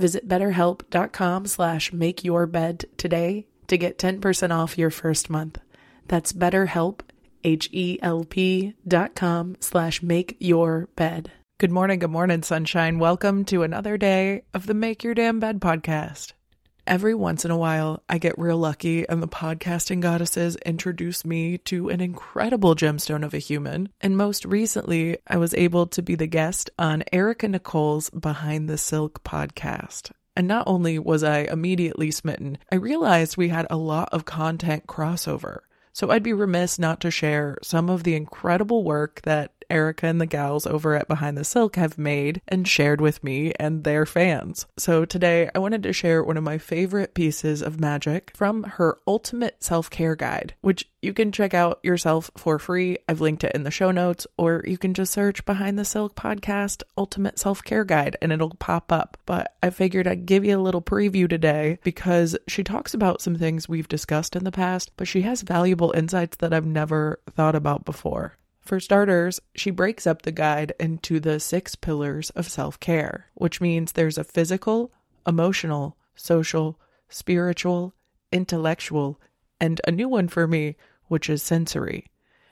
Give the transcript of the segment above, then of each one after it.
Visit betterhelp.com slash makeyourbed today to get 10% off your first month. That's betterhelp, H-E-L-P dot com slash make your bed. Good morning, good morning, sunshine. Welcome to another day of the Make Your Damn Bed podcast. Every once in a while, I get real lucky, and the podcasting goddesses introduce me to an incredible gemstone of a human. And most recently, I was able to be the guest on Erica Nicole's Behind the Silk podcast. And not only was I immediately smitten, I realized we had a lot of content crossover. So I'd be remiss not to share some of the incredible work that Erica and the gals over at Behind the Silk have made and shared with me and their fans. So today I wanted to share one of my favorite pieces of magic from her Ultimate Self Care Guide, which you can check out yourself for free. I've linked it in the show notes, or you can just search Behind the Silk Podcast Ultimate Self Care Guide and it'll pop up. But I figured I'd give you a little preview today because she talks about some things we've discussed in the past, but she has valuable insights that I've never thought about before. For starters, she breaks up the guide into the six pillars of self care, which means there's a physical, emotional, social, spiritual, intellectual, and a new one for me, which is sensory.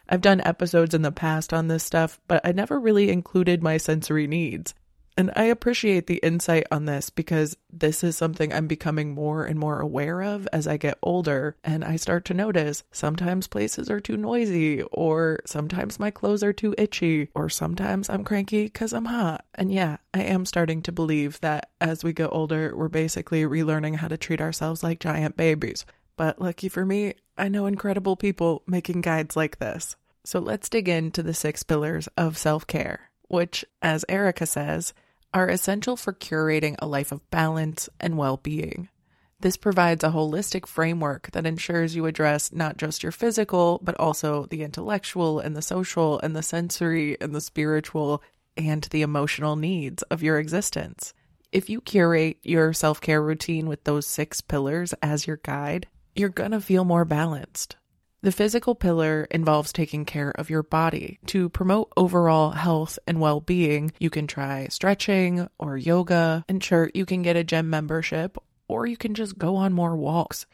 I've done episodes in the past on this stuff, but I never really included my sensory needs. And I appreciate the insight on this because this is something I'm becoming more and more aware of as I get older. And I start to notice sometimes places are too noisy, or sometimes my clothes are too itchy, or sometimes I'm cranky because I'm hot. And yeah, I am starting to believe that as we get older, we're basically relearning how to treat ourselves like giant babies. But lucky for me, I know incredible people making guides like this. So let's dig into the six pillars of self care, which, as Erica says, are essential for curating a life of balance and well being. This provides a holistic framework that ensures you address not just your physical, but also the intellectual and the social and the sensory and the spiritual and the emotional needs of your existence. If you curate your self care routine with those six pillars as your guide, you're going to feel more balanced. The physical pillar involves taking care of your body. To promote overall health and well being, you can try stretching or yoga, and sure, you can get a gym membership, or you can just go on more walks.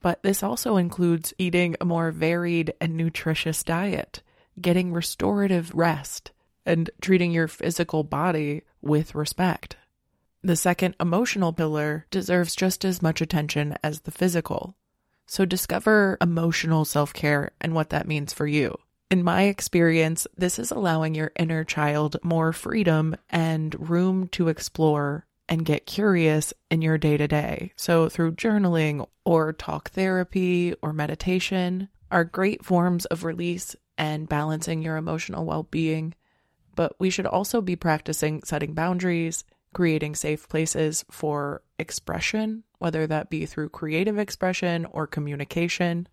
But this also includes eating a more varied and nutritious diet, getting restorative rest, and treating your physical body with respect. The second emotional pillar deserves just as much attention as the physical. So discover emotional self care and what that means for you. In my experience, this is allowing your inner child more freedom and room to explore and get curious in your day to day. So, through journaling or talk therapy or meditation are great forms of release and balancing your emotional well being. But we should also be practicing setting boundaries, creating safe places for expression, whether that be through creative expression or communication,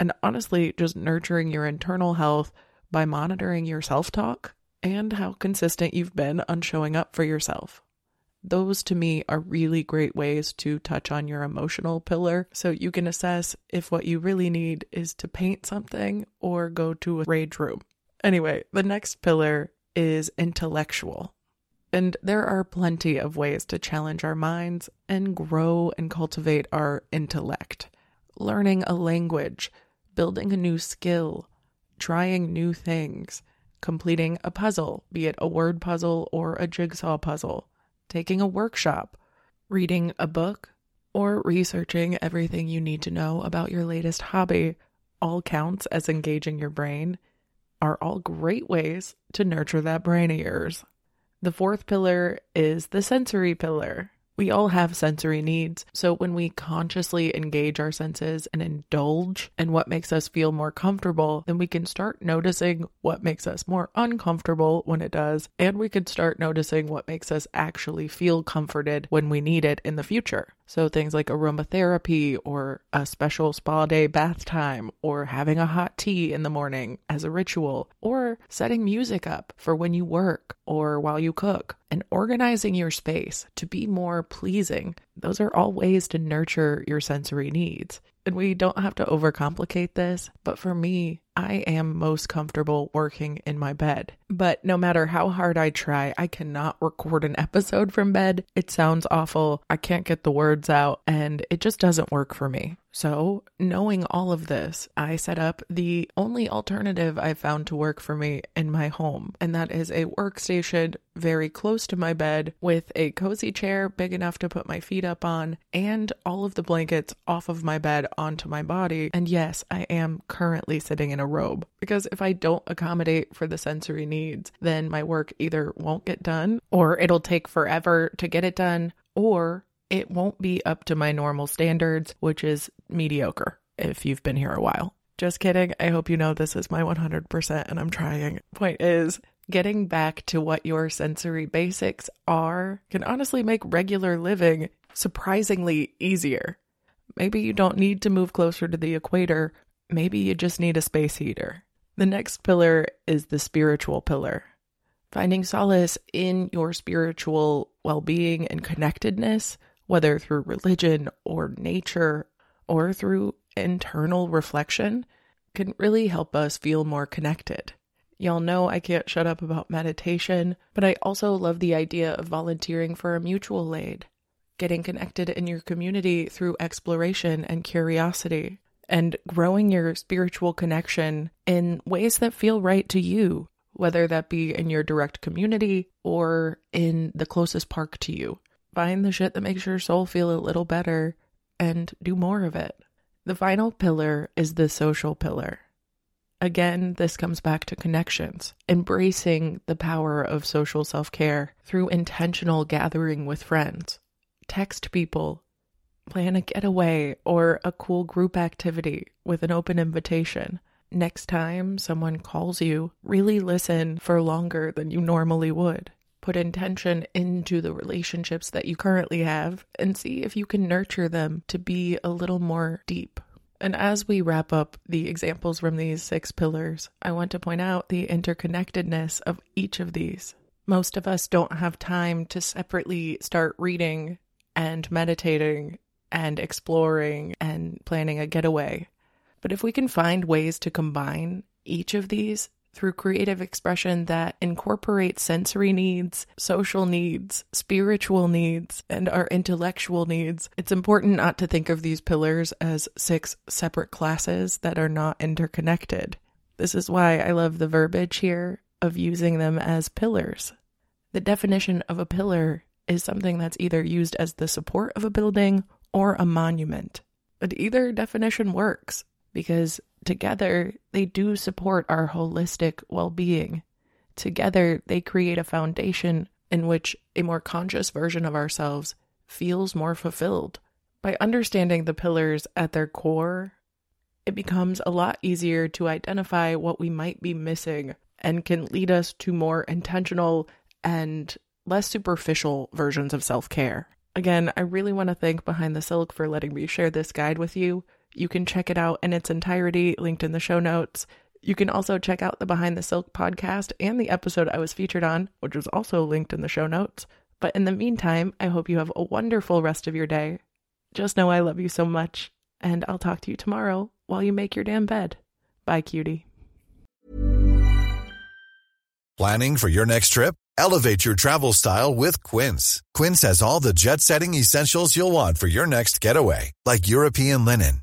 and honestly, just nurturing your internal health by monitoring your self talk and how consistent you've been on showing up for yourself. Those to me are really great ways to touch on your emotional pillar so you can assess if what you really need is to paint something or go to a rage room. Anyway, the next pillar is intellectual. And there are plenty of ways to challenge our minds and grow and cultivate our intellect. Learning a language, building a new skill, trying new things, completing a puzzle, be it a word puzzle or a jigsaw puzzle, taking a workshop, reading a book, or researching everything you need to know about your latest hobby all counts as engaging your brain are all great ways to nurture that brain of yours. The fourth pillar is the sensory pillar. We all have sensory needs. So when we consciously engage our senses and indulge in what makes us feel more comfortable, then we can start noticing what makes us more uncomfortable when it does. And we can start noticing what makes us actually feel comforted when we need it in the future. So things like aromatherapy or a special spa day bath time or having a hot tea in the morning as a ritual or setting music up for when you work or while you cook and organizing your space to be more pleasing. Those are all ways to nurture your sensory needs. And we don't have to overcomplicate this, but for me, I am most comfortable working in my bed. But no matter how hard I try, I cannot record an episode from bed. It sounds awful. I can't get the words out, and it just doesn't work for me. So, knowing all of this, I set up the only alternative I found to work for me in my home, and that is a workstation very close to my bed with a cozy chair big enough to put my feet up on and all of the blankets off of my bed onto my body. And yes, I am currently sitting in a robe because if I don't accommodate for the sensory needs, then my work either won't get done or it'll take forever to get it done or it won't be up to my normal standards, which is mediocre if you've been here a while. Just kidding. I hope you know this is my 100% and I'm trying. Point is, getting back to what your sensory basics are can honestly make regular living surprisingly easier. Maybe you don't need to move closer to the equator, maybe you just need a space heater. The next pillar is the spiritual pillar. Finding solace in your spiritual well being and connectedness, whether through religion or nature or through internal reflection, can really help us feel more connected. Y'all know I can't shut up about meditation, but I also love the idea of volunteering for a mutual aid, getting connected in your community through exploration and curiosity, and growing your spiritual connection in ways that feel right to you, whether that be in your direct community or in the closest park to you. Find the shit that makes your soul feel a little better and do more of it. The final pillar is the social pillar. Again, this comes back to connections, embracing the power of social self care through intentional gathering with friends. Text people, plan a getaway or a cool group activity with an open invitation. Next time someone calls you, really listen for longer than you normally would. Put intention into the relationships that you currently have and see if you can nurture them to be a little more deep. And as we wrap up the examples from these six pillars, I want to point out the interconnectedness of each of these. Most of us don't have time to separately start reading and meditating and exploring and planning a getaway. But if we can find ways to combine each of these, through creative expression that incorporates sensory needs, social needs, spiritual needs, and our intellectual needs. It's important not to think of these pillars as six separate classes that are not interconnected. This is why I love the verbiage here of using them as pillars. The definition of a pillar is something that's either used as the support of a building or a monument. But either definition works because together they do support our holistic well being. Together they create a foundation in which a more conscious version of ourselves feels more fulfilled. By understanding the pillars at their core, it becomes a lot easier to identify what we might be missing and can lead us to more intentional and less superficial versions of self care. Again, I really want to thank Behind the Silk for letting me share this guide with you. You can check it out in its entirety, linked in the show notes. You can also check out the Behind the Silk podcast and the episode I was featured on, which was also linked in the show notes. But in the meantime, I hope you have a wonderful rest of your day. Just know I love you so much, and I'll talk to you tomorrow while you make your damn bed. Bye, cutie. Planning for your next trip? Elevate your travel style with Quince. Quince has all the jet setting essentials you'll want for your next getaway, like European linen,